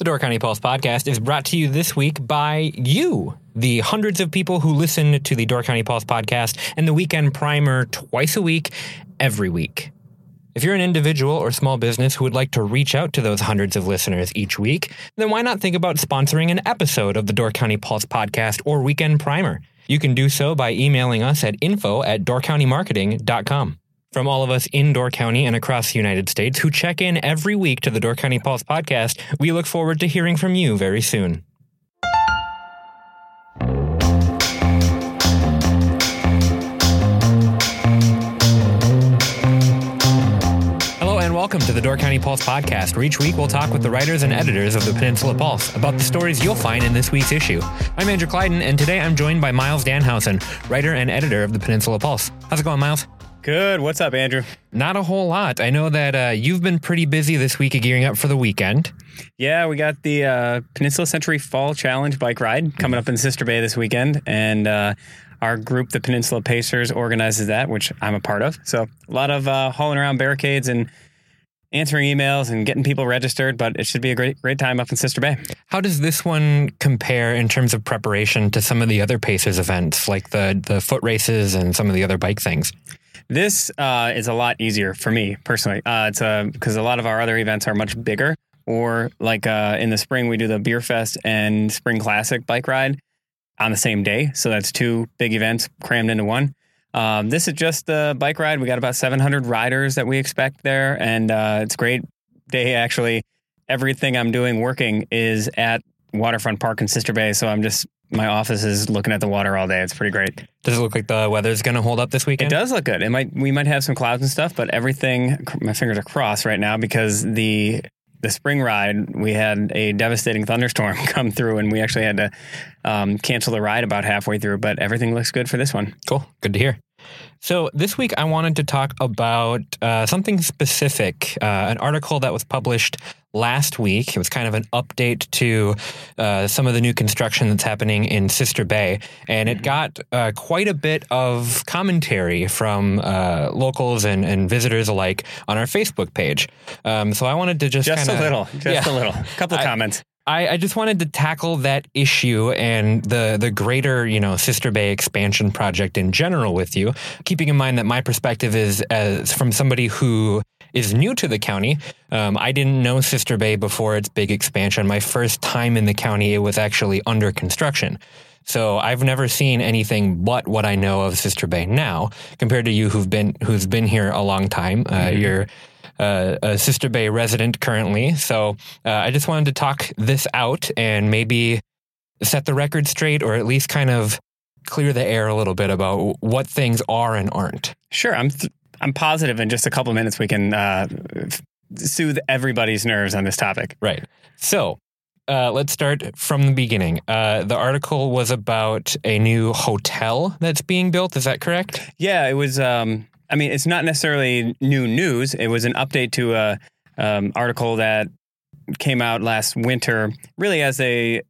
The Door County Pulse podcast is brought to you this week by you, the hundreds of people who listen to the Door County Pulse podcast and the weekend primer twice a week, every week. If you're an individual or small business who would like to reach out to those hundreds of listeners each week, then why not think about sponsoring an episode of the Door County Pulse podcast or weekend primer? You can do so by emailing us at info at doorcountymarketing.com. From all of us in Door County and across the United States who check in every week to the Door County Pulse podcast, we look forward to hearing from you very soon. Hello and welcome to the Door County Pulse podcast, where each week we'll talk with the writers and editors of the Peninsula Pulse about the stories you'll find in this week's issue. I'm Andrew Clyden, and today I'm joined by Myles Dannhausen, writer and editor of the Peninsula Pulse. How's it going, Myles? Good. What's up, Andrew? Not a whole lot. I know that uh, you've been pretty busy this week gearing up for the weekend. Yeah, we got the uh, Peninsula Century Fall Challenge bike ride coming up in Sister Bay this weekend, and uh, our group, the Peninsula Pacers, organizes that, which I'm a part of. So a lot of uh, hauling around barricades and answering emails and getting people registered, but it should be a great great time up in Sister Bay. How does this one compare in terms of preparation to some of the other Pacers events, like the the foot races and some of the other bike things? This uh, is a lot easier for me personally. Uh, it's because a lot of our other events are much bigger. Or like uh, in the spring, we do the Beer Fest and Spring Classic bike ride on the same day. So that's two big events crammed into one. Um, this is just the bike ride. We got about 700 riders that we expect there, and uh, it's a great day. Actually, everything I'm doing working is at Waterfront Park in Sister Bay. So I'm just my office is looking at the water all day. It's pretty great. Does it look like the weather's going to hold up this weekend? It does look good. It might we might have some clouds and stuff, but everything my fingers are crossed right now because the the spring ride we had a devastating thunderstorm come through and we actually had to um, cancel the ride about halfway through. But everything looks good for this one. Cool. Good to hear. So, this week I wanted to talk about uh, something specific, uh, an article that was published last week. It was kind of an update to uh, some of the new construction that's happening in Sister Bay. And it got uh, quite a bit of commentary from uh, locals and, and visitors alike on our Facebook page. Um, so, I wanted to just, Just kinda, a little, just Yeah. a little, a couple of I- comments. I, I just wanted to tackle that issue and the the greater you know Sister Bay expansion project in general with you, keeping in mind that my perspective is as from somebody who is new to the county. Um, I didn't know Sister Bay before its big expansion. My first time in the county, it was actually under construction. So I've never seen anything but what I know of Sister Bay now, compared to you who've been who's been here a long time. Uh, You're uh, a Sister Bay resident currently. So uh, I just wanted to talk this out and maybe set the record straight, or at least kind of clear the air a little bit about what things are and aren't. Sure, I'm th- I'm positive in just a couple minutes we can uh, f- soothe everybody's nerves on this topic. Right. So uh, let's start from the beginning. Uh, the article was about a new hotel that's being built. Is that correct? Yeah, it was. Um, I mean, it's not necessarily new news. It was an update to a um, article that came out last winter, really as a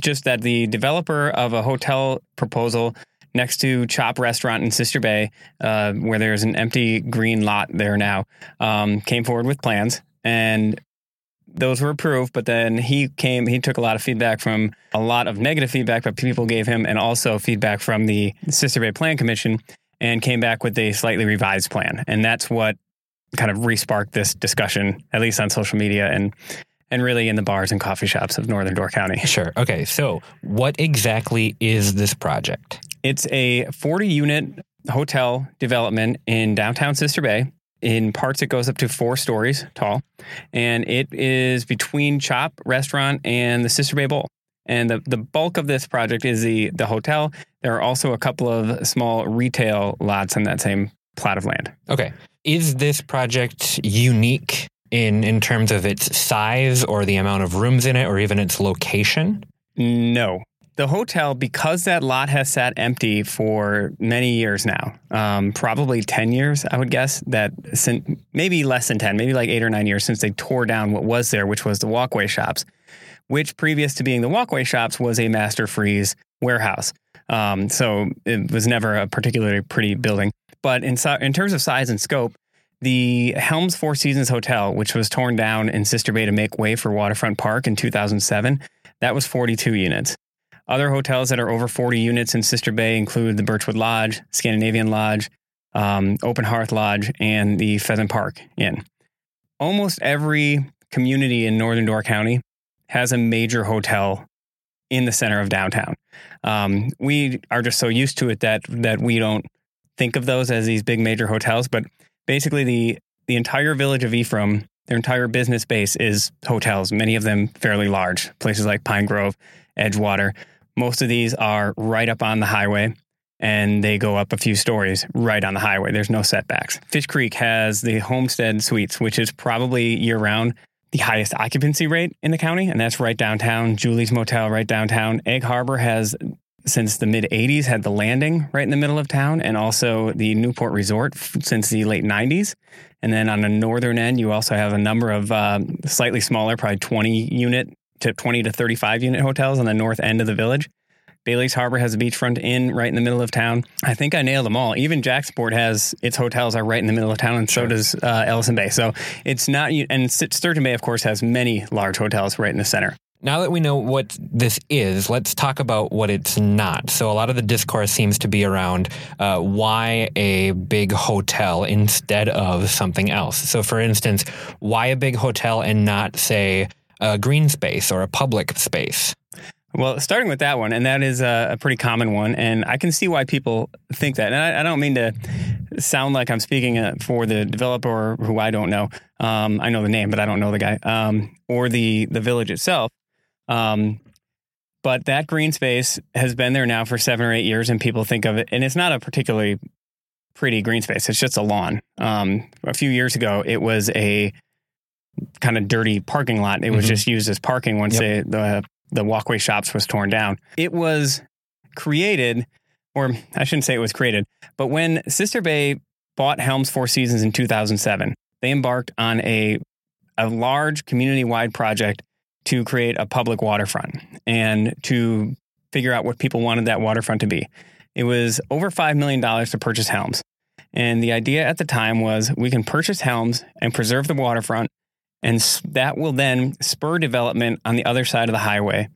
just that the developer of a hotel proposal next to Chop Restaurant in Sister Bay, uh, where there's an empty green lot there now, um, came forward with plans and. Those were approved, but then he came. He took a lot of feedback from a lot of negative feedback that people gave him, and also feedback from the Sister Bay Plan Commission and came back with a slightly revised plan. And that's what kind of resparked this discussion, at least on social media and and really in the bars and coffee shops of Northern Door County. Sure. Okay. So, what exactly is this project? It's a 40 unit hotel development in downtown Sister Bay. In parts, it goes up to four stories tall, and it is between Chop Restaurant and the Sister Bay Bowl. And the, the bulk of this project is the the hotel. There are also a couple of small retail lots on that same plot of land. Okay. Is this project unique in in terms of its size or the amount of rooms in it or even its location? No. The hotel, because that lot has sat empty for many years now, um, probably 10 years, I would guess, that since, maybe less than 10, maybe like eight or nine years since they tore down what was there, which was the walkway shops, which previous to being the walkway shops was a master freeze warehouse. Um, so it was never a particularly pretty building. But in, in terms of size and scope, The Helms Four Seasons Hotel, which was torn down in Sister Bay to make way for Waterfront Park in 2007, that was 42 units. Other hotels that are over 40 units in Sister Bay include the Birchwood Lodge, Scandinavian Lodge, um, Open Hearth Lodge, and the Pheasant Park Inn. Almost every community in Northern Door County has a major hotel in the center of downtown. Um, we are just so used to it that that we don't think of those as these big major hotels. But basically, the the entire village of Ephraim, their entire business base is hotels. Many of them fairly large, places like Pine Grove, Edgewater. Most of these are right up on the highway and they go up a few stories right on the highway. There's no setbacks. Fish Creek has the Homestead Suites, which is probably year round the highest occupancy rate in the county, and that's right downtown. Julie's Motel, right downtown. Egg Harbor has, since the mid 80s, had the landing right in the middle of town, and also the Newport Resort since the late 90s. And then on the northern end, you also have a number of uh, slightly smaller, probably 20 unit to 20 to 35 unit hotels on the north end of the village. Bailey's Harbor has a beachfront inn right in the middle of town. I think I nailed them all. Even Jacksport has its hotels are right in the middle of town, and so does uh, Ellison Bay. So it's not, and Sturgeon Bay, of course, has many large hotels right in the center. Now that we know what this is, let's talk about what it's not. So, a lot of the discourse seems to be around uh, why a big hotel instead of something else. So, for instance, why a big hotel and not, say, a green space or a public space? Well, starting with that one, and that is a, a, pretty common one, and I can see why people think that. And I, I don't mean to sound like I'm speaking uh, for the developer who I don't know. Um, I know the name, but I don't know the guy um, or the the village itself. Um, but that green space has been there now for seven or eight years, and people think of it, and it's not a particularly pretty green space. It's just a lawn. Um, a few years ago, it was a kind of dirty parking lot. It was mm-hmm. just used as parking once yep. they, the the walkway shops was torn down. It was created, or I shouldn't say it was created, but when Sister Bay bought Helms Four Seasons in 2007, they embarked on a a large community wide project to create a public waterfront and to figure out what people wanted that waterfront to be. It was over $5 million to purchase Helms. And the idea at the time was we can purchase Helms and preserve the waterfront and that will then spur development on the other side of the highway.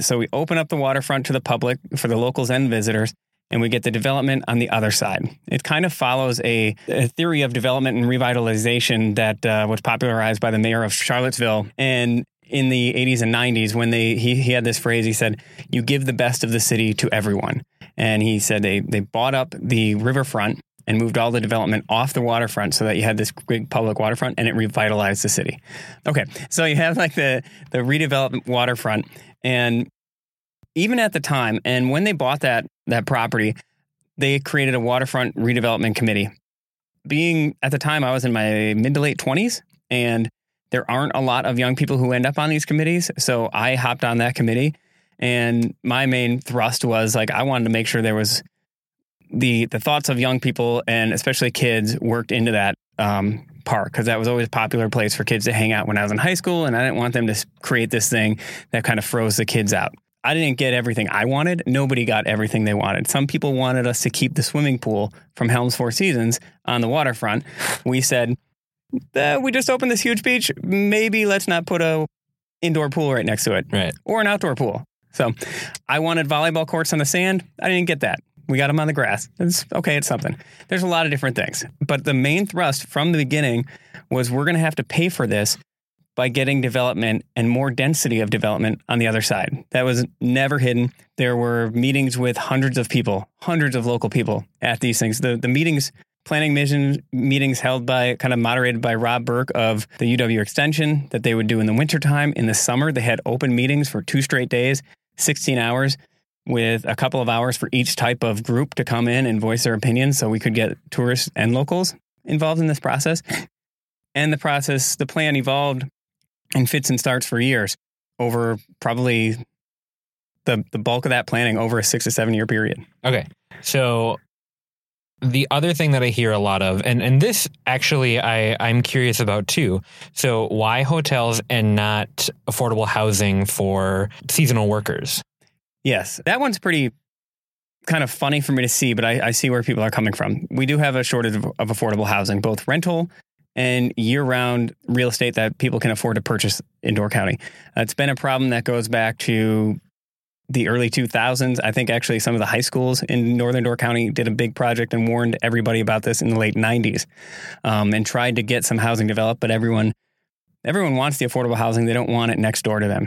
So we open up the waterfront to the public for the locals and visitors, and we get the development on the other side. It kind of follows a, a theory of development and revitalization that uh, was popularized by the mayor of Charlottesville. And in the 80s and 90s, when they he, he had this phrase, he said, "You give the best of the city to everyone." And he said they they bought up the riverfront and moved all the development off the waterfront so that you had this big public waterfront and it revitalized the city. Okay, so you have like the the redeveloped waterfront, and even at the time, and when they bought that that property, they created a waterfront redevelopment committee. Being at the time, I was in my mid to late twenties, and there aren't a lot of young people who end up on these committees. So I hopped on that committee, and my main thrust was like I wanted to make sure there was the the thoughts of young people and especially kids worked into that um, park because that was always a popular place for kids to hang out when I was in high school, and I didn't want them to create this thing that kind of froze the kids out. I didn't get everything I wanted. Nobody got everything they wanted. Some people wanted us to keep the swimming pool from Helms Four Seasons on the waterfront. We said, eh, we just opened this huge beach. Maybe let's not put a indoor pool right next to it, right? Or an outdoor pool. So I wanted volleyball courts on the sand. I didn't get that. We got them on the grass. It's okay, it's something. There's a lot of different things. But the main thrust from the beginning was we're going to have to pay for this by getting development and more density of development on the other side. That was never hidden. There were meetings with hundreds of people, hundreds of local people at these things. The the meetings planning mission meetings held by kind of moderated by Rob Burke of the UW extension that they would do in the wintertime. In the summer, they had open meetings for two straight days, 16 hours with a couple of hours for each type of group to come in and voice their opinions so we could get tourists and locals involved in this process. And the process, the plan evolved in fits and starts for years over probably the, the bulk of that planning over a six to seven year period. Okay. So the other thing that I hear a lot of, and, and this actually I, I'm curious about too. So why hotels and not affordable housing for seasonal workers? Yes, that one's pretty kind of funny for me to see, but I, I see where people are coming from. We do have a shortage of, of affordable housing, both rental and year round real estate that people can afford to purchase in Door County. Uh, it's been a problem that goes back to the early 2000s. I think actually some of the high schools in Northern Door County did a big project and warned everybody about this in the late 90s um, and tried to get some housing developed, but everyone. Everyone wants the affordable housing. They don't want it next door to them.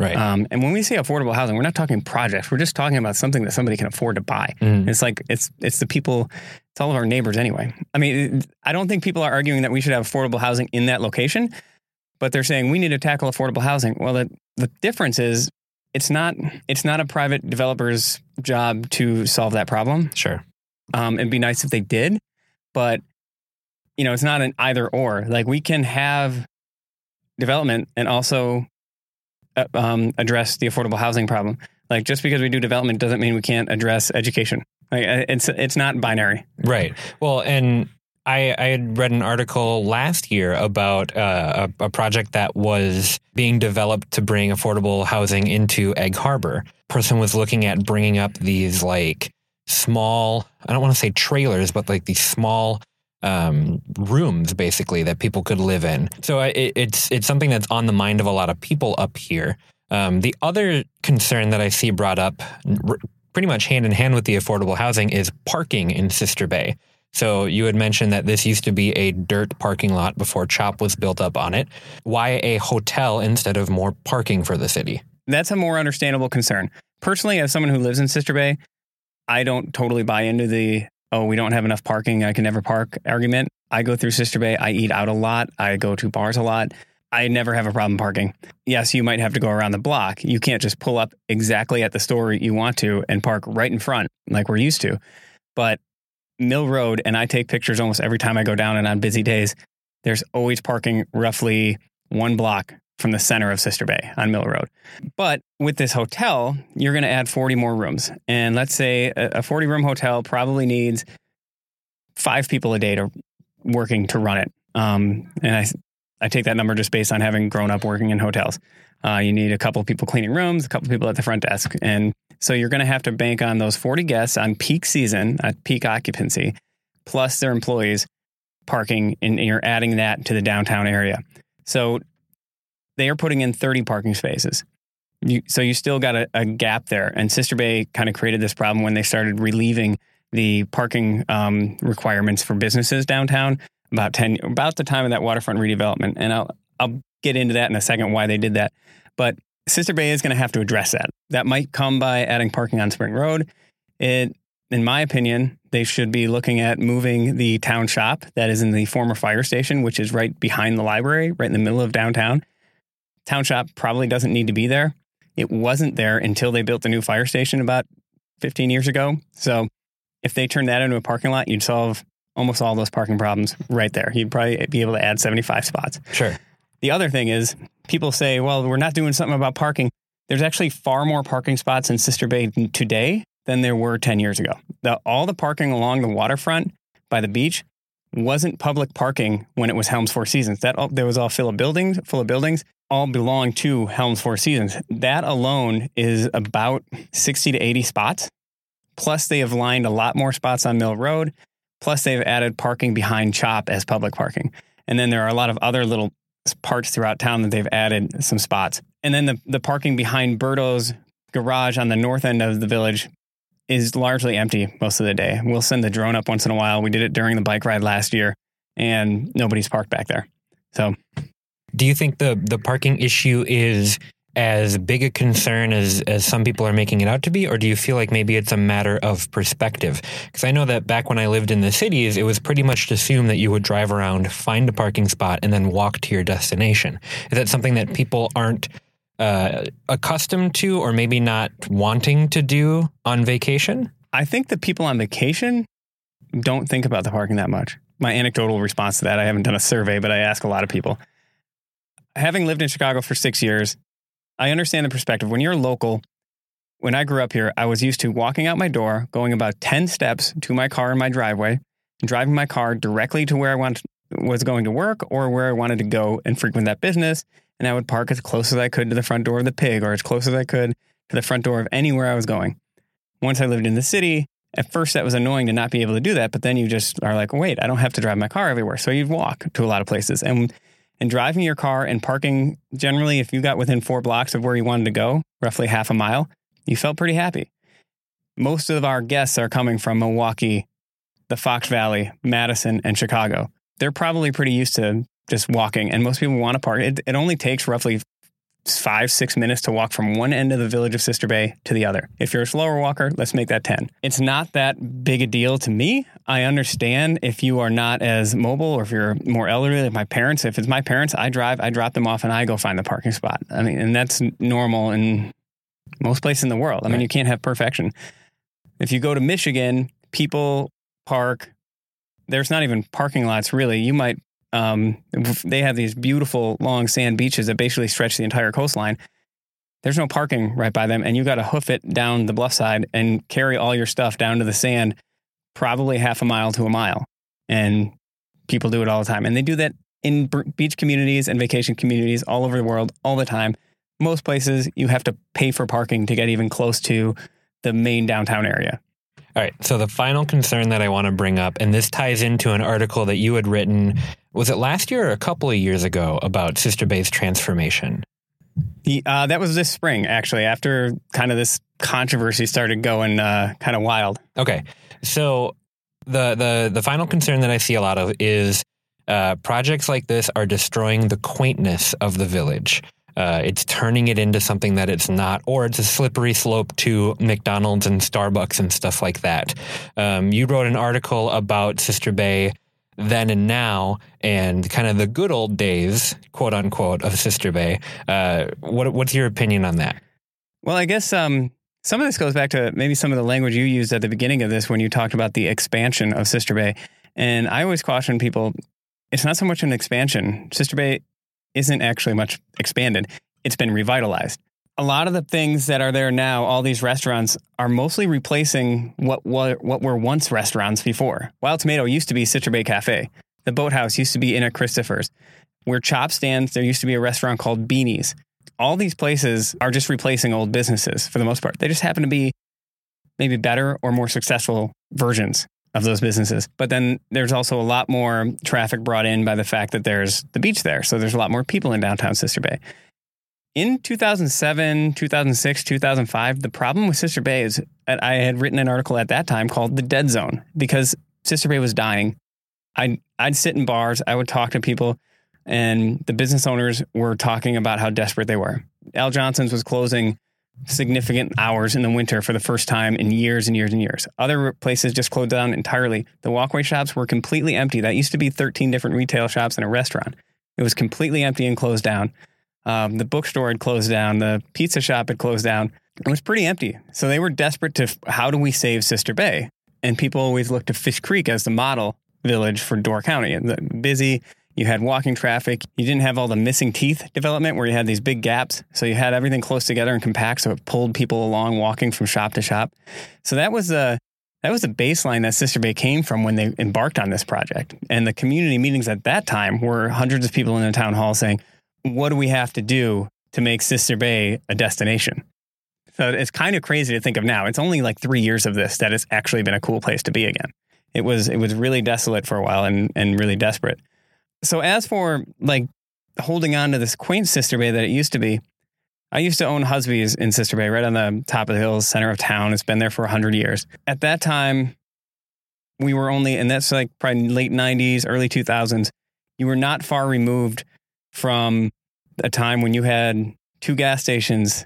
Right. Um, and when we say affordable housing, we're not talking projects. We're just talking about something that somebody can afford to buy. Mm. It's like it's it's the people, it's all of our neighbors anyway. I mean, I don't think people are arguing that we should have affordable housing in that location, but they're saying we need to tackle affordable housing. Well, the the difference is it's not it's not a private developer's job to solve that problem. Sure. Um, it'd be nice if they did, but you know, it's not an either or. Like we can have development and also um, address the affordable housing problem. Like just because we do development doesn't mean we can't address education. Like uh, it's it's not binary. Right. Well, and I, I had read an article last year about uh, a, a project that was being developed to bring affordable housing into Egg Harbor. Person was looking at bringing up these like small, I don't want to say trailers, but like these small um, rooms basically that people could live in. So it, it's it's something that's on the mind of a lot of people up here. Um, the other concern that I see brought up, r- pretty much hand in hand with the affordable housing, is parking in Sister Bay. So you had mentioned that this used to be a dirt parking lot before CHOP was built up on it. Why a hotel instead of more parking for the city? That's a more understandable concern. Personally, as someone who lives in Sister Bay, I don't totally buy into the oh we don't have enough parking, I can never park argument. I go through Sister Bay, I eat out a lot, I go to bars a lot. I never have a problem parking. Yes, you might have to go around the block. You can't just pull up exactly at the store you want to and park right in front like we're used to. But Mill Road, and I take pictures almost every time I go down and on busy days, there's always parking roughly one block from the center of Sister Bay on Mill Road. But with this hotel, you're going to add 40 more rooms. And let's say a 40 room hotel probably needs five people a day to working to run it. Um, and I, I take that number just based on having grown up working in hotels. Uh, you need a couple of people cleaning rooms, a couple of people at the front desk. And so you're going to have to bank on those 40 guests on peak season, at peak occupancy, plus their employees parking, and you're adding that to the downtown area. So they are putting in 30 parking spaces. You, so you still got a, a gap there. And Sister Bay kind of created this problem when they started relieving the parking um, requirements for businesses downtown about 10 about the time of that waterfront redevelopment. And I'll I'll get into that in a second why they did that. But Sister Bay is going to have to address that. That might come by adding parking on Spring Road. It in my opinion, they should be looking at moving the town shop that is in the former fire station, which is right behind the library, right in the middle of downtown. Town shop probably doesn't need to be there. It wasn't there until they built the new fire station about 15 years ago. So if they turned that into a parking lot, you'd solve almost all those parking problems right there. You'd probably be able to add 75 spots. Sure. The other thing is people say, well, we're not doing something about parking. There's actually far more parking spots in Sister Bay today than there were 10 years ago. The, all the parking along the waterfront by the beach wasn't public parking when it was Helms Four Seasons. That all, there was all full of buildings, full of buildings, all belong to Helms Four Seasons. That alone is about 60 to 80 spots. Plus, they have lined a lot more spots on Mill Road. Plus, they've added parking behind Chop as public parking. And then there are a lot of other little parts throughout town that they've added some spots. And then the, the parking behind Berto's garage on the north end of the village is largely empty most of the day. We'll send the drone up once in a while. We did it during the bike ride last year, and nobody's parked back there. So, Do you think the the parking issue is as big a concern as as some people are making it out to be, or do you feel like maybe it's a matter of perspective? Because I know that back when I lived in the cities, it was pretty much assumed that you would drive around, find a parking spot, and then walk to your destination. Is that something that people aren't uh, accustomed to, or maybe not wanting to do on vacation? I think the people on vacation don't think about the parking that much. My anecdotal response to that, I haven't done a survey, but I ask a lot of people. Having lived in Chicago for six years, I understand the perspective. When you're local, when I grew up here, I was used to walking out my door, going about 10 steps to my car in my driveway, and driving my car directly to where I want, was going to work or where I wanted to go and frequent that business. And I would park as close as I could to the front door of the pig or as close as I could to the front door of anywhere I was going. Once I lived in the city, at first that was annoying to not be able to do that, but then you just are like, wait, I don't have to drive my car everywhere. So you'd walk to a lot of places. And and driving your car and parking generally if you got within four blocks of where you wanted to go, roughly half a mile, you felt pretty happy. Most of our guests are coming from Milwaukee, the Fox Valley, Madison, and Chicago. They're probably pretty used to just walking, and most people want to park. It, it only takes roughly five, six minutes to walk from one end of the village of Sister Bay to the other. If you're a slower walker, let's make that 10. It's not that big a deal to me. I understand if you are not as mobile or if you're more elderly, like my parents. If it's my parents, I drive, I drop them off, and I go find the parking spot. I mean, and that's normal in most places in the world. I mean, you can't have perfection. If you go to Michigan, people park. There's not even parking lots really. You might um, they have these beautiful long sand beaches that basically stretch the entire coastline. There's no parking right by them, and you got to hoof it down the bluff side and carry all your stuff down to the sand, probably half a mile to a mile. And people do it all the time. And they do that in beach communities and vacation communities all over the world all the time. Most places, you have to pay for parking to get even close to the main downtown area. All right. So the final concern that I want to bring up, and this ties into an article that you had written, was it last year or a couple of years ago about Sister Bay's transformation? uh, that was this spring, actually, after kind of this controversy started going uh, kind of wild. Okay. So the the the final concern that I see a lot of is uh, projects like this are destroying the quaintness of the village. Uh, it's turning it into something that it's not, or it's a slippery slope to McDonald's and Starbucks and stuff like that. Um, you wrote an article about Sister Bay then and now, and kind of the good old days, quote unquote, of Sister Bay. Uh, what, what's your opinion on that? Well, I guess um, some of this goes back to maybe some of the language you used at the beginning of this when you talked about the expansion of Sister Bay. And I always caution people it's not so much an expansion. Sister Bay isn't actually much expanded. It's been revitalized. A lot of the things that are there now, all these restaurants, are mostly replacing what what, what were once restaurants before. Wild Tomato used to be Sister Bay Cafe. The Boathouse used to be in a Christopher's. Where Chop stands, there used to be a restaurant called Beanie's. All these places are just replacing old businesses for the most part. They just happen to be maybe better or more successful versions of those businesses. But then there's also a lot more traffic brought in by the fact that there's the beach there. So there's a lot more people in downtown Sister Bay. In 2007, 2006, 2005, the problem with Sister Bay is I had written an article at that time called The Dead Zone because Sister Bay was dying. I'd, I'd sit in bars, I would talk to people, and the business owners were talking about how desperate they were. Al Johnson's was closing significant hours in the winter for the first time in years and years and years. Other places just closed down entirely. The walkway shops were completely empty. That used to be 13 different retail shops and a restaurant. It was completely empty and closed down. Um, the bookstore had closed down. The pizza shop had closed down. It was pretty empty. So they were desperate to how do we save Sister Bay? And people always looked to Fish Creek as the model village for Door County. Busy, you had walking traffic. You didn't have all the missing teeth development where you had these big gaps. So you had everything close together and compact. So it pulled people along walking from shop to shop. So that was a, that was the baseline that Sister Bay came from when they embarked on this project. And the community meetings at that time were hundreds of people in the town hall saying, what do we have to do to make Sister Bay a destination? So it's kind of crazy to think of now. It's only like three years of this that it's actually been a cool place to be again. It was it was really desolate for a while and and really desperate. So as for like holding on to this quaint Sister Bay that it used to be, I used to own Husby's in Sister Bay, right on the top of the hills, center of town. It's been there for 100 years. At that time, we were only, and that's like probably late 90s, early 2000s, you were not far removed from a time when you had two gas stations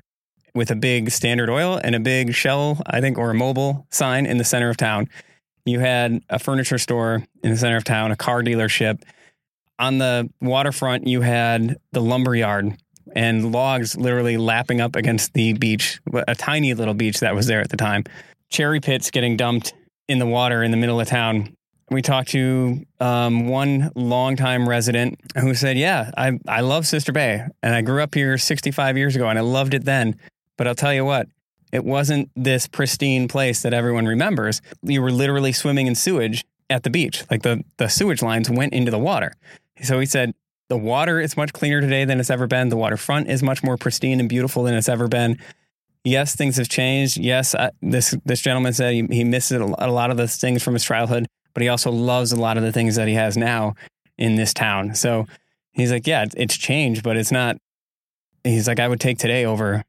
with a big standard oil and a big shell, I think, or a Mobil sign in the center of town. You had a furniture store in the center of town, a car dealership, on the waterfront, you had the lumber yard and logs literally lapping up against the beach, a tiny little beach that was there at the time. Cherry pits getting dumped in the water in the middle of town. We talked to um, one longtime resident who said, Yeah, I, I love Sister Bay and I grew up here 65 years ago and I loved it then. But I'll tell you what, it wasn't this pristine place that everyone remembers. You were literally swimming in sewage at the beach. Like the, the sewage lines went into the water. So he said, the water is much cleaner today than it's ever been. The waterfront is much more pristine and beautiful than it's ever been. yes, things have changed. Yes, I, this this gentleman said he, he misses a lot of the things from his childhood, but he also loves a lot of the things that he has now in this town. So he's like, yeah, it's changed, but it's not. He's like, I would take today over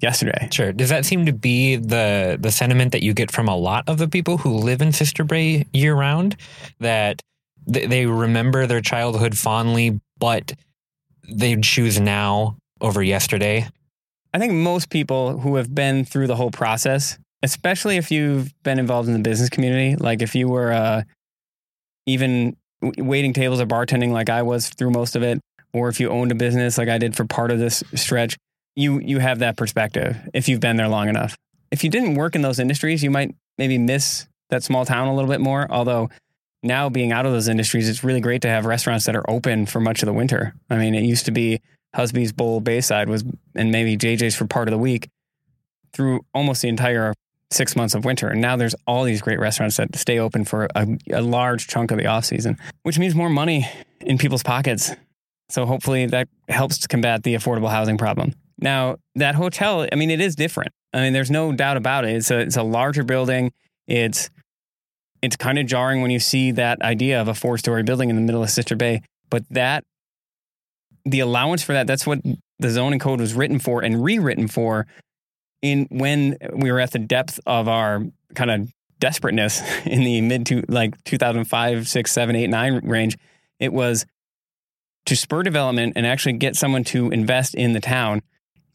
yesterday. Sure. Does that seem to be the the sentiment that you get from a lot of the people who live in Sister Bay year round? That th- they remember their childhood fondly, but they choose now over yesterday. I think most people who have been through the whole process, especially if you've been involved in the business community, like if you were uh, even waiting tables or bartending like I was through most of it, or if you owned a business like I did for part of this stretch, you you have that perspective if you've been there long enough. If you didn't work in those industries, you might maybe miss that small town a little bit more. Although now being out of those industries, it's really great to have restaurants that are open for much of the winter. I mean, it used to be Husby's Bowl Bayside was, and maybe JJ's for part of the week through almost the entire six months of winter. And now there's all these great restaurants that stay open for a, a large chunk of the off season, which means more money in people's pockets. So hopefully that helps to combat the affordable housing problem. Now, that hotel, I mean, it is different. I mean, there's no doubt about it. It's a, it's a larger building. It's it's kind of jarring when you see that idea of a four story building in the middle of Sister Bay. But that the allowance for that, that's what the zoning code was written for and rewritten for in when we were at the depth of our kind of desperateness in the mid to like 2005, 6, 7, 8, 9 range. It was to spur development and actually get someone to invest in the town.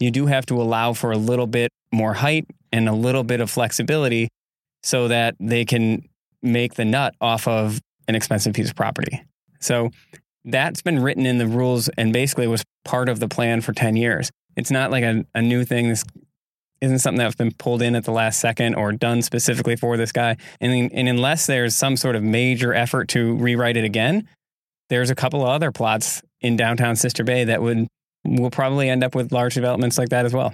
You do have to allow for a little bit more height and a little bit of flexibility so that they can make the nut off of an expensive piece of property. So that's been written in the rules and basically was part of the plan for 10 years. It's not like a, a new thing. This isn't something that's been pulled in at the last second or done specifically for this guy. And, and unless there's some sort of major effort to rewrite it again, there's a couple of other plots in downtown Sister Bay that would will probably end up with large developments like that as well.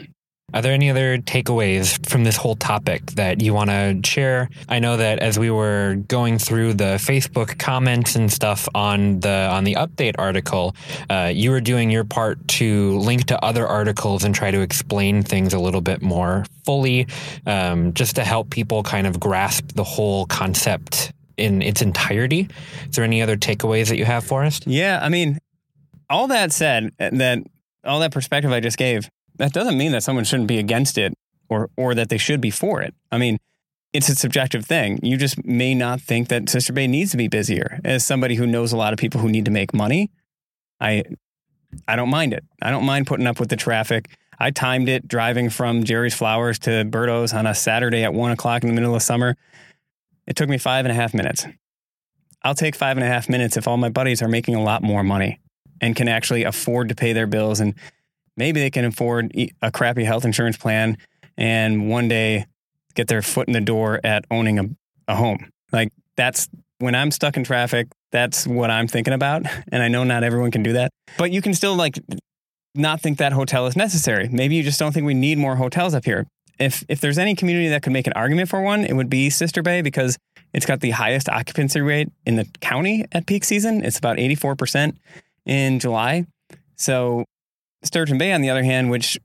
Are there any other takeaways from this whole topic that you want to share? I know that as we were going through the Facebook comments and stuff on the on the update article, uh, you were doing your part to link to other articles and try to explain things a little bit more fully, um, just to help people kind of grasp the whole concept in its entirety. Is there any other takeaways that you have for us? Yeah, I mean, all that said, that all that perspective I just gave that doesn't mean that someone shouldn't be against it or or that they should be for it. I mean, it's a subjective thing. You just may not think that Sister Bay needs to be busier. As somebody who knows a lot of people who need to make money, I I don't mind it. I don't mind putting up with the traffic. I timed it driving from Jerry's Flowers to Berto's on a Saturday at one o'clock in the middle of summer. It took me five and a half minutes. I'll take five and a half minutes if all my buddies are making a lot more money and can actually afford to pay their bills and maybe they can afford a crappy health insurance plan and one day get their foot in the door at owning a, a home. Like that's when I'm stuck in traffic, that's what I'm thinking about. And I know not everyone can do that, but you can still like not think that hotel is necessary. Maybe you just don't think we need more hotels up here. If if there's any community that could make an argument for one, it would be Sister Bay because it's got the highest occupancy rate in the county at peak season. It's about 84% in July. So Sturgeon Bay, on the other hand, which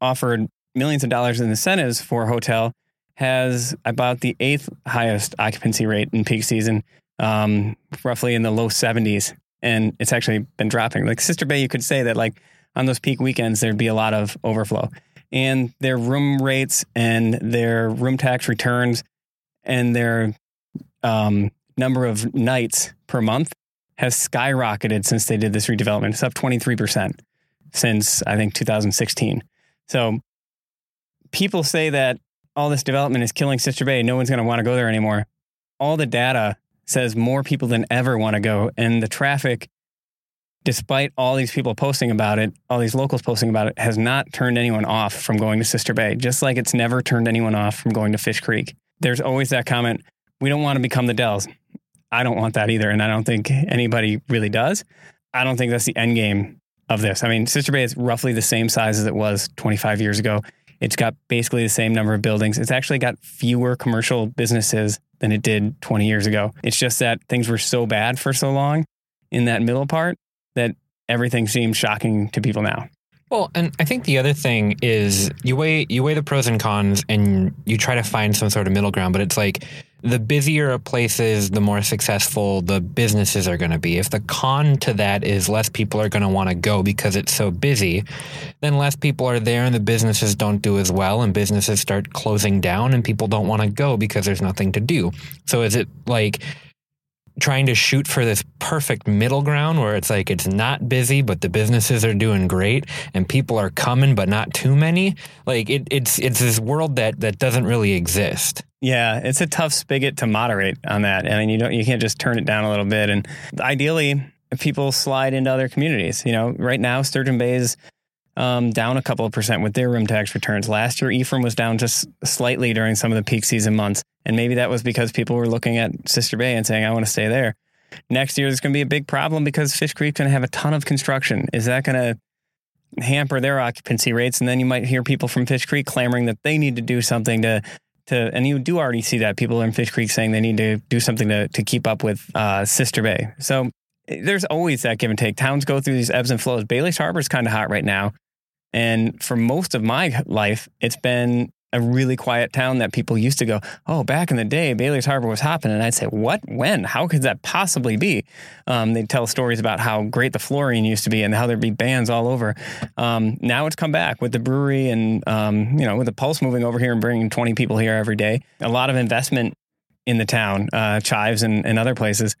offered millions of dollars in incentives for hotel, has about the eighth highest occupancy rate in peak season, um, roughly in the low 70s. And it's actually been dropping. Like Sister Bay, you could say that like on those peak weekends, there'd be a lot of overflow. And their room rates and their room tax returns and their um, number of nights per month has skyrocketed since they did this redevelopment. It's up 23% since I think 2016. So people say that all this development is killing Sister Bay. No one's going to want to go there anymore. All the data says more people than ever want to go. And the traffic, despite all these people posting about it, all these locals posting about it, has not turned anyone off from going to Sister Bay, just like it's never turned anyone off from going to Fish Creek. There's always that comment we don't want to become the Dells. I don't want that either. And I don't think anybody really does. I don't think that's the end game of this. I mean, Sister Bay is roughly the same size as it was 25 years ago. It's got basically the same number of buildings. It's actually got fewer commercial businesses than it did 20 years ago. It's just that things were so bad for so long in that middle part that everything seems shocking to people now. Well, and I think the other thing is you weigh you weigh the pros and cons and you try to find some sort of middle ground, but it's like the busier a place is, the more successful the businesses are going to be. If the con to that is less people are going to want to go because it's so busy, then less people are there and the businesses don't do as well and businesses start closing down and people don't want to go because there's nothing to do. So is it like trying to shoot for this perfect middle ground where it's like it's not busy but the businesses are doing great and people are coming but not too many like it, it's it's this world that that doesn't really exist yeah it's a tough spigot to moderate on that I mean you don't you can't just turn it down a little bit and ideally people slide into other communities you know right now sturgeon bay is um, down a couple of percent with their room tax returns. Last year, Ephraim was down just slightly during some of the peak season months. And maybe that was because people were looking at Sister Bay and saying, I want to stay there. Next year, there's going to be a big problem because Fish Creek's going to have a ton of construction. Is that going to hamper their occupancy rates? And then you might hear people from Fish Creek clamoring that they need to do something to, to and you do already see that people in Fish Creek saying they need to do something to, to keep up with uh, Sister Bay. So there's always that give and take. Towns go through these ebbs and flows. Bailey's Harbor is kind of hot right now. And for most of my life, it's been a really quiet town that people used to go, oh, back in the day, Bailey's Harbor was hopping. And I'd say, what? When? How could that possibly be? Um, they'd tell stories about how great the fluorine used to be and how there'd be bands all over. Um, now it's come back with the brewery and, um, you know, with the Pulse moving over here and bringing 20 people here every day. A lot of investment in the town, uh, Chives and, and other places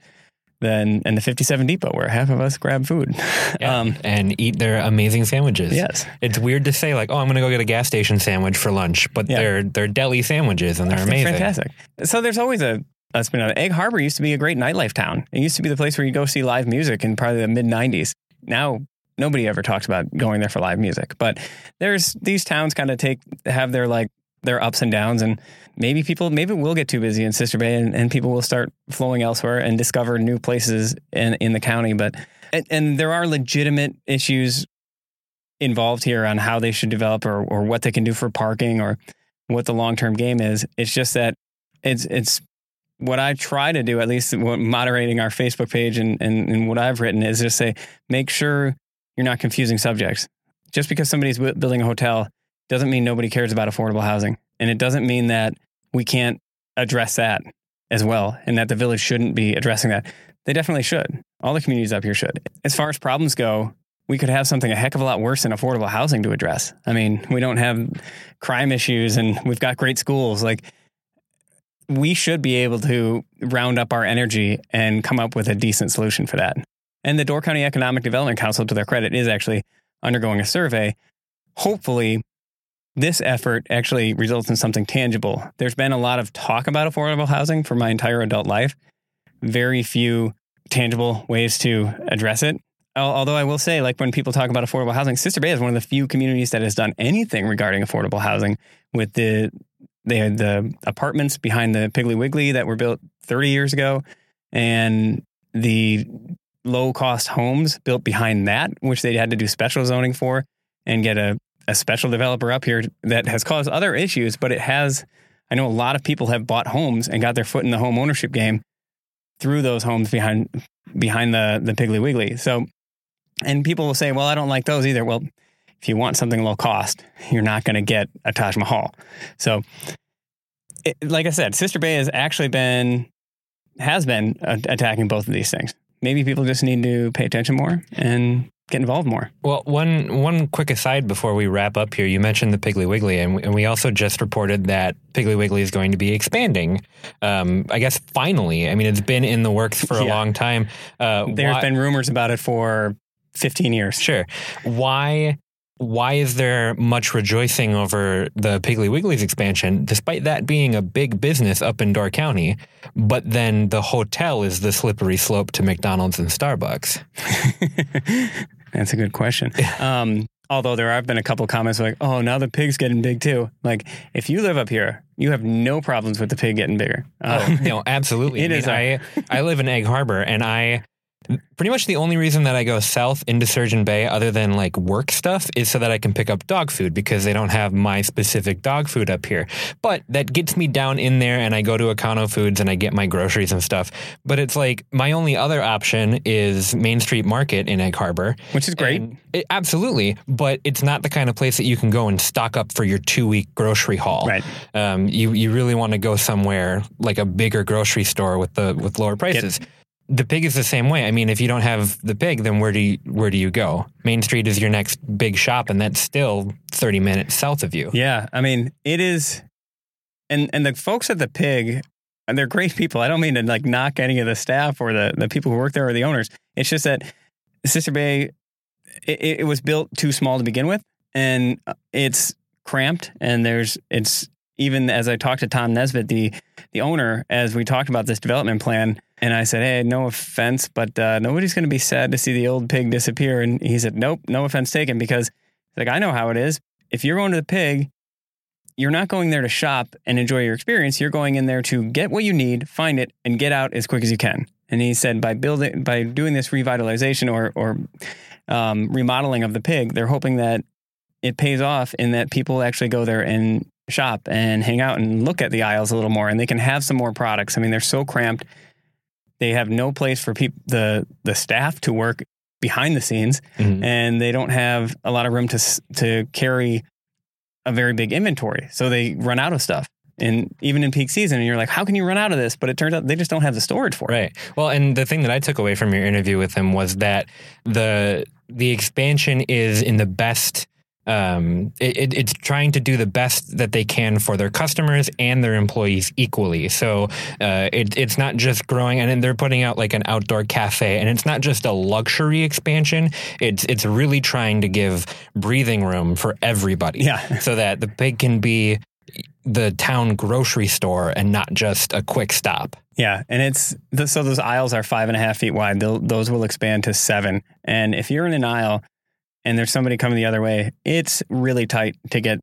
than in the 57 Depot where half of us grab food yeah, um, and eat their amazing sandwiches. Yes. It's weird to say like, oh, I'm going to go get a gas station sandwich for lunch, but yeah. they're they're deli sandwiches and they're, they're amazing. Fantastic. So there's always a a spin on Egg Harbor used to be a great nightlife town. It used to be the place where you go see live music in probably the mid 90s. Now nobody ever talks about going there for live music, but there's these towns kind of take have their like their ups and downs and maybe people maybe we'll get too busy in Sister Bay and, and people will start flowing elsewhere and discover new places in, in the county. But and, and there are legitimate issues involved here on how they should develop or, or what they can do for parking or what the long term game is. It's just that it's it's what I try to do, at least moderating our Facebook page and, and, and what I've written is just say, make sure you're not confusing subjects. Just because somebody's building a hotel doesn't mean nobody cares about affordable housing. And it doesn't mean that we can't address that as well and that the village shouldn't be addressing that. They definitely should. All the communities up here should. As far as problems go, we could have something a heck of a lot worse than affordable housing to address. I mean, we don't have crime issues and we've got great schools. Like, we should be able to round up our energy and come up with a decent solution for that. And the Door County Economic Development Council, to their credit, is actually undergoing a survey. Hopefully, this effort actually results in something tangible. There's been a lot of talk about affordable housing for my entire adult life, very few tangible ways to address it. Although I will say, like when people talk about affordable housing, Sister Bay is one of the few communities that has done anything regarding affordable housing with the they had the apartments behind the Piggly Wiggly that were built 30 years ago and the low cost homes built behind that, which they had to do special zoning for and get a a special developer up here that has caused other issues, but it has. I know a lot of people have bought homes and got their foot in the home ownership game through those homes behind behind the the Piggly Wiggly. So, and people will say, "Well, I don't like those either." Well, if you want something low cost, you're not going to get a Taj Mahal. So, it, like I said, Sister Bay has actually been has been attacking both of these things. Maybe people just need to pay attention more and get involved more. Well, one one quick aside before we wrap up here, you mentioned the Piggly Wiggly, and we, and we also just reported that Piggly Wiggly is going to be expanding. Um, I guess finally. I mean, it's been in the works for a yeah. long time. Uh, There's why, been rumors about it for 15 years. Sure. Why? Why is there much rejoicing over the Piggly Wiggly's expansion, despite that being a big business up in Door County? But then the hotel is the slippery slope to McDonald's and Starbucks. That's a good question. Um, although there have been a couple comments like, "Oh, now the pig's getting big too." Like, if you live up here, you have no problems with the pig getting bigger. Um, oh, no, absolutely. It I is. I, I live in Egg Harbor, and I Pretty much the only reason that I go south into Sturgeon Bay, other than like work stuff, is so that I can pick up dog food because they don't have my specific dog food up here. But that gets me down in there, and I go to Econo Foods and I get my groceries and stuff. But it's like my only other option is Main Street Market in Egg Harbor, which is great. It, absolutely, but it's not the kind of place that you can go and stock up for your two week grocery haul. Right. Um, you you really want to go somewhere like a bigger grocery store with the with lower prices. Get, the pig is the same way. I mean, if you don't have the pig, then where do you where do you go? Main Street is your next big shop, and that's still thirty minutes south of you. Yeah, I mean, it is, and and the folks at the pig, and they're great people. I don't mean to like knock any of the staff or the the people who work there or the owners. It's just that Sister Bay, it, it was built too small to begin with, and uh, it's cramped, and there's it's even as I talked to Tom Nesbitt, the the owner, as we talked about this development plan and I said, "Hey, no offense, but uh, nobody's going to be sad to see the old pig disappear." And he said, "Nope, no offense taken." Because like I know how it is. If you're going to the pig, you're not going there to shop and enjoy your experience. You're going in there to get what you need, find it, and get out as quick as you can. And he said, by building, by doing this revitalization or or um, remodeling of the pig, they're hoping that it pays off in that people actually go there and shop and hang out and look at the aisles a little more, and they can have some more products. I mean, they're so cramped they have no place for people the the staff to work behind the scenes, mm-hmm. and they don't have a lot of room to to carry a very big inventory. So they run out of stuff. And even in peak season, and you're like, how can you run out of this? But it turns out they just don't have the storage for it. Right. Well, and the thing that I took away from your interview with him was that the the expansion is in the best um, it, it's trying to do the best that they can for their customers and their employees equally. So uh, it, it's not just growing, and they're putting out like an outdoor cafe, and it's not just a luxury expansion. It's it's really trying to give breathing room for everybody. Yeah. so that the pig can be the town grocery store and not just a quick stop. Yeah, and it's so those aisles are five and a half feet wide. They'll, those will expand to seven. And if you're in an aisle and there's somebody coming the other way, it's really tight to get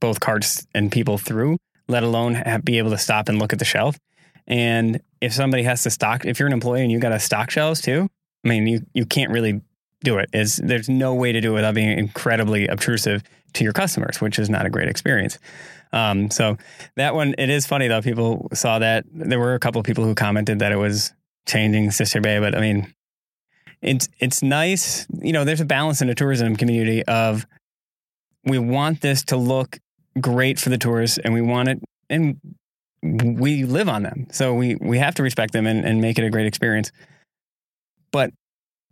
both carts and people through, let alone have, be able to stop and look at the shelf. And if somebody has to stock, if you're an employee and you got to stock shelves too, I mean, you, you can't really do it. Is there's no way to do it without being incredibly obtrusive to your customers, which is not a great experience. Um, so that one, it is funny though. People saw that there were a couple of people who commented that it was changing Sister Bay, but I mean, it's it's nice. You know, there's a balance in the tourism community of we want this to look great for the tourists, and we want it, and we live on them, so we we have to respect them and, and make it a great experience. But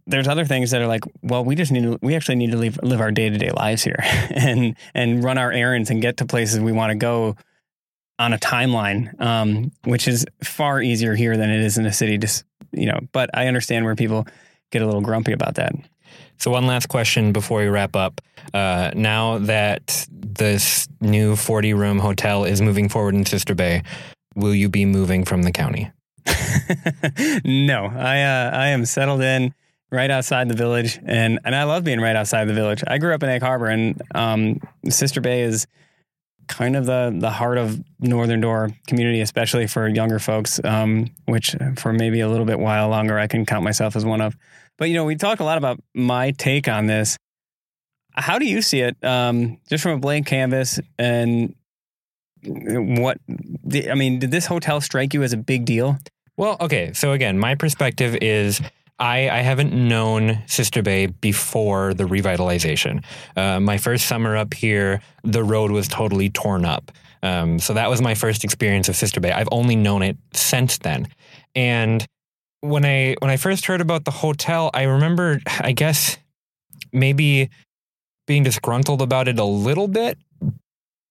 there's other things that are like, well, we just need to, we actually need to live, live our day to day lives here and and run our errands and get to places we want to go on a timeline, um, which is far easier here than it is in a city. Just you know, but I understand where people get a little grumpy about that. So, one last question before we wrap up. Uh, now that this new 40 room hotel is moving forward in Sister Bay, will you be moving from the county? no, I uh, I am settled in right outside the village, and and I love being right outside the village. I grew up in Egg Harbor, and um, Sister Bay is kind of the the heart of Northern Door community, especially for younger folks, um, which for maybe a little bit while longer I can count myself as one of. But you know, we talk a lot about my take on this. How do you see it, um, just from a blank canvas? And what I mean, did this hotel strike you as a big deal? Well, okay. So again, my perspective is I, I haven't known Sister Bay before the revitalization. Uh, my first summer up here, the road was totally torn up. Um, so that was my first experience of Sister Bay. I've only known it since then. And when I when I first heard about the hotel, I remember I guess maybe being disgruntled about it a little bit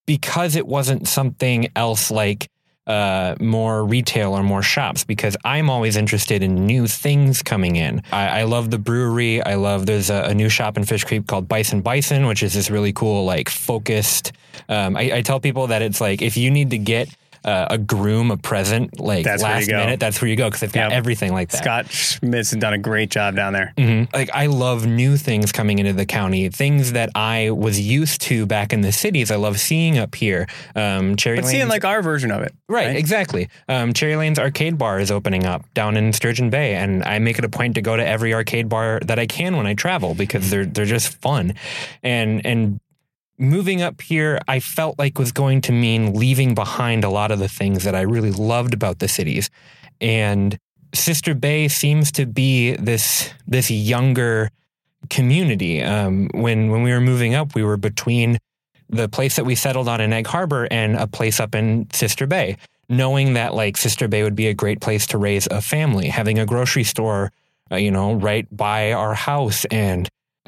because it wasn't something else like uh, more retail or more shops because I'm always interested in new things coming in. I, I love the brewery. I love there's a, a, new shop in Fish Creek called Bison Bison, which is this really cool, like focused. Um, I, I tell people that it's like if you need to get uh, a groom a present like That's where last minute, that's where you go because they've got Yep. everything like that. Scott Schmitz has done a great job down there. Mhm. Like I love new things coming into the county, things that I was used to back in the cities. I love seeing up here. Um, Cherry But seeing like our version of it. Right, right? exactly. Um, Cherry Lane's arcade bar is opening up down in Sturgeon Bay, and I make it a point to go to every arcade bar that I can when I travel because they're they're just fun, and and moving up here, I felt like was going to mean leaving behind a lot of the things that I really loved about the cities, and Sister Bay seems to be this this younger community. Um, when when we were moving up, we were between the place that we settled on in Egg Harbor and a place up in Sister Bay, knowing that like Sister Bay would be a great place to raise a family, having a grocery store, uh, you know, right by our house and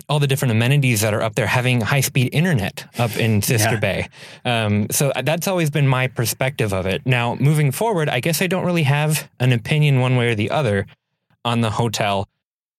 all the different amenities that are up there, having high speed internet up in Sister Yeah. Bay. Um, so that's always been my perspective of it. Now, moving forward, I guess I don't really have an opinion one way or the other on the hotel.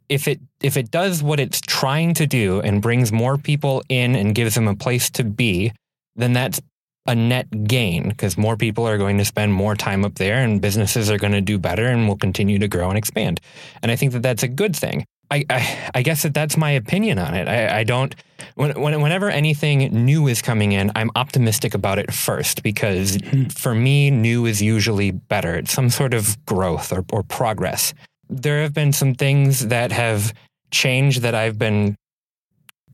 If it if it does what it's trying to do and brings more people in and gives them a place to be, then that's a net gain because more people are going to spend more time up there and businesses are going to do better and will continue to grow and expand. And I think that that's a good thing. I, I, I guess that that's my opinion on it. I, I don't, when, when, whenever anything new is coming in, I'm optimistic about it first because mm-hmm. for me, new is usually better. It's some sort of growth or, or progress. There have been some things that have changed that I've been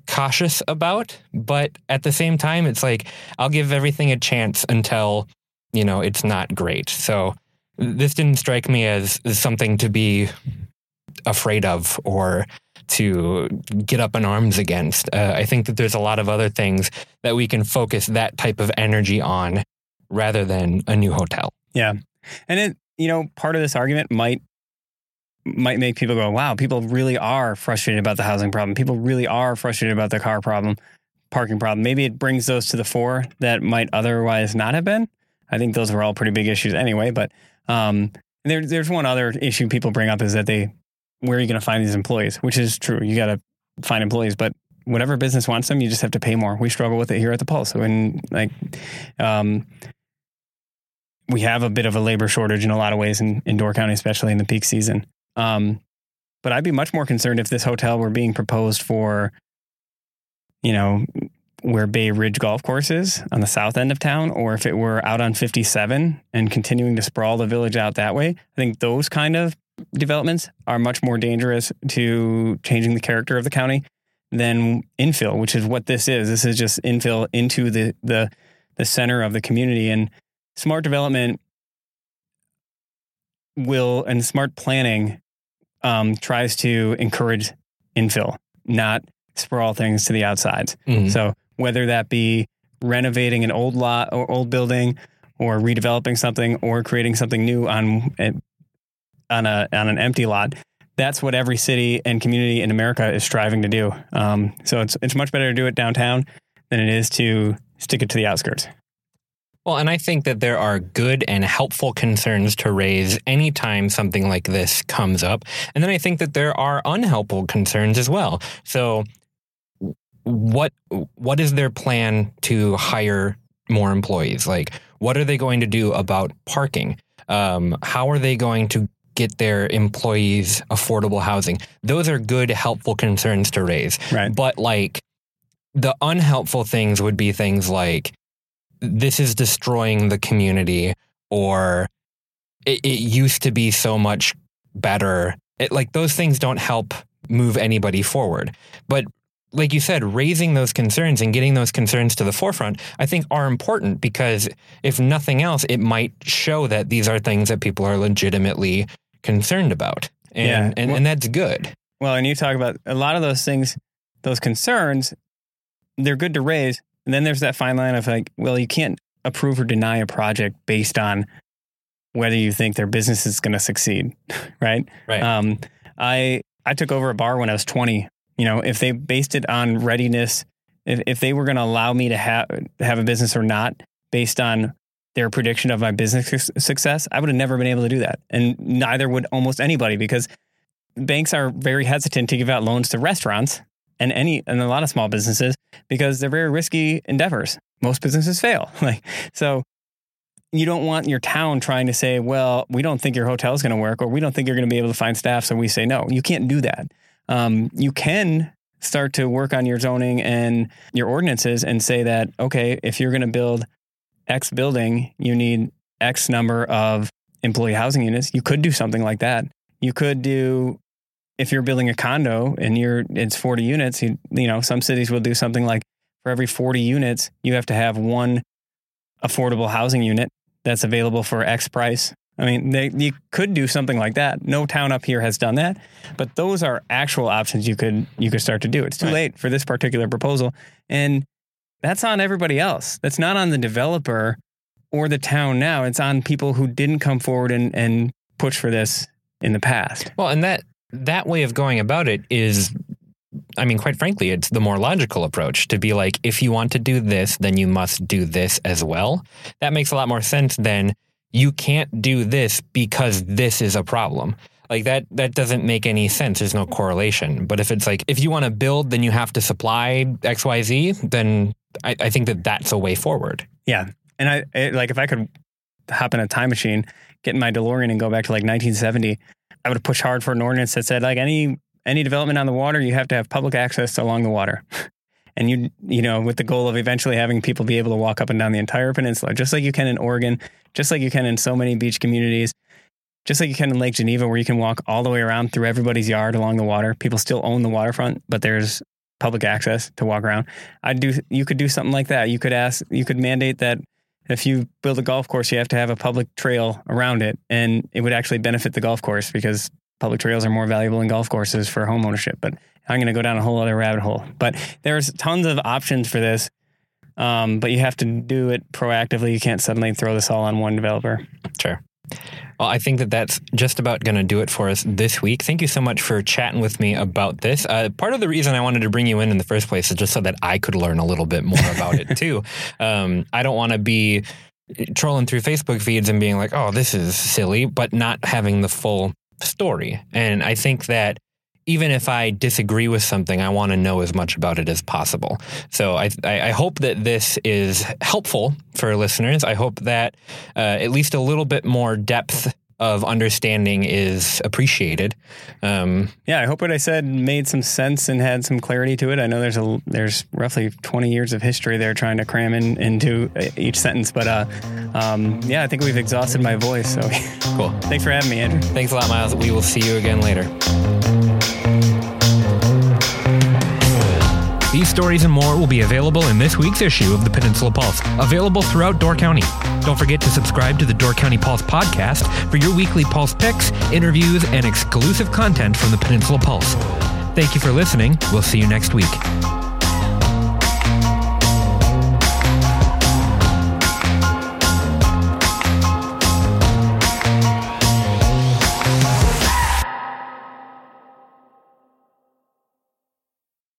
cautious about, but at the same time, it's like I'll give everything a chance until, you know, it's not great. So this didn't strike me as, as something to be afraid of or to get up in arms against. Uh, I think that there's a lot of other things that we can focus that type of energy on rather than a new hotel. Yeah. And it, you know, part of this argument might might make people go, wow, people really are frustrated about the housing problem. People really are frustrated about the car problem, parking problem. Maybe it brings those to the fore that might otherwise not have been. I think those were all pretty big issues anyway. But um, there, there's one other issue people bring up is that they, where are you going to find these employees? Which is true. You got to find employees, but whatever business wants them, you just have to pay more. We struggle with it here at the Pulse. And like, um, we have a bit of a labor shortage in a lot of ways in, in Door County, especially in the peak season. Um, but I'd be much more concerned if this hotel were being proposed for, you know, where Bay Ridge Golf Course is on the south end of town, or if it were out on 57 and continuing to sprawl the village out that way. I think those kind of developments are much more dangerous to changing the character of the county than infill, which is what this is. This is just infill into the the the center of the community and smart development will and smart planning um, tries to encourage infill, not sprawl things to the outsides. Mhm. So whether that be renovating an old lot or old building, or redeveloping something, or creating something new on a- on a on an empty lot, that's what every city and community in America is striving to do. Um, so it's it's much better to do it downtown than it is to stick it to the outskirts. Well, and I think that there are good and helpful concerns to raise anytime something like this comes up. And then I think that there are unhelpful concerns as well. So what what is their plan to hire more employees? Like what are they going to do about parking? Um, how are they going to get their employees affordable housing? Those are good, helpful concerns to raise. Right. But like the unhelpful things would be things like this is destroying the community or it, it used to be so much better. It, like those things don't help move anybody forward. But like you said, raising those concerns and getting those concerns to the forefront, I think are important because if nothing else, it might show that these are things that people are legitimately concerned about. And, Yeah. and, Well- and that's good. Well, and you talk about a lot of those things, those concerns, they're good to raise. And then there's that fine line of like, well, you can't approve or deny a project based on whether you think their business is going to succeed, right? Right. Um, I I took over a bar when I was 20. You know, if they based it on readiness, if if they were going to allow me to have have a business or not based on their prediction of my business success, I would have never been able to do that, and neither would almost anybody because banks are very hesitant to give out loans to restaurants and any and a lot of small businesses because they're very risky endeavors. Most businesses fail. Like so you don't want your town trying to say, well, we don't think your hotel is going to work or we don't think you're going to be able to find staff. So we say no. You can't do that. Um, you can start to work on your zoning and your ordinances and say that, okay, if you're going to build X building, you need X number of employee housing units. You could do something like that. You could do, if you're building a condo and you're it's 40 units, you, you know, some cities will do something like for every 40 units, you have to have one affordable housing unit that's available for X price. I mean, they, you could do something like that. No town up here has done that, but those are actual options you could you could start to do. It's too Right. late for this particular proposal, and that's on everybody else. That's not on the developer or the town now. It's on people who didn't come forward and, and push for this in the past. Well, and that that way of going about it is I mean, quite frankly, it's the more logical approach to be like, if you want to do this, then you must do this as well. That makes a lot more sense than you can't do this because this is a problem. Like that that doesn't make any sense. There's no correlation. But if it's like if you want to build, then you have to supply XYZ, then I, I think that that's a way forward. Yeah, and I it, like if I could hop in a time machine, get in my DeLorean, and go back to like 1970, I would pushed hard for an ordinance that said like any any development on the water, you have to have public access along the water. And you, you know, with the goal of eventually having people be able to walk up and down the entire peninsula, just like you can in Oregon, just like you can in so many beach communities, just like you can in Lake Geneva, where you can walk all the way around through everybody's yard along the water. People still own the waterfront, but there's public access to walk around. I do. You could do something like that. You could ask. You could mandate that if you build a golf course, you have to have a public trail around it, and it would actually benefit the golf course because public trails are more valuable than golf courses for home ownership. But I'm going to go down a whole other rabbit hole. But there's tons of options for this. Um, but you have to do it proactively. You can't suddenly throw this all on one developer. Sure. Well, I think that that's just about going to do it for us this week. Thank you so much for chatting with me about this. Uh, part of the reason I wanted to bring you in in the first place is just so that I could learn a little bit more about it too. Um, I don't want to be trolling through Facebook feeds and being like, "Oh, this is silly," but not having the full story. And I think that even if I disagree with something, I want to know as much about it as possible. So I, I I hope that this is helpful for listeners. I hope that uh, at least a little bit more depth of understanding is appreciated. Um, Yeah, I hope what I said made some sense and had some clarity to it. I know there's a there's roughly 20 years of history there trying to cram in into uh, each sentence, but uh, um, yeah, I think we've exhausted my voice. So cool. thanks for having me, Andrew. Thanks a lot, Myles. We will see you again later. These stories and more will be available in this week's issue of the Peninsula Pulse, available throughout Door County. Don't forget to subscribe to the Door County Pulse podcast for your weekly Pulse picks, interviews, and exclusive content from the Peninsula Pulse. Thank you for listening. We'll see you next week.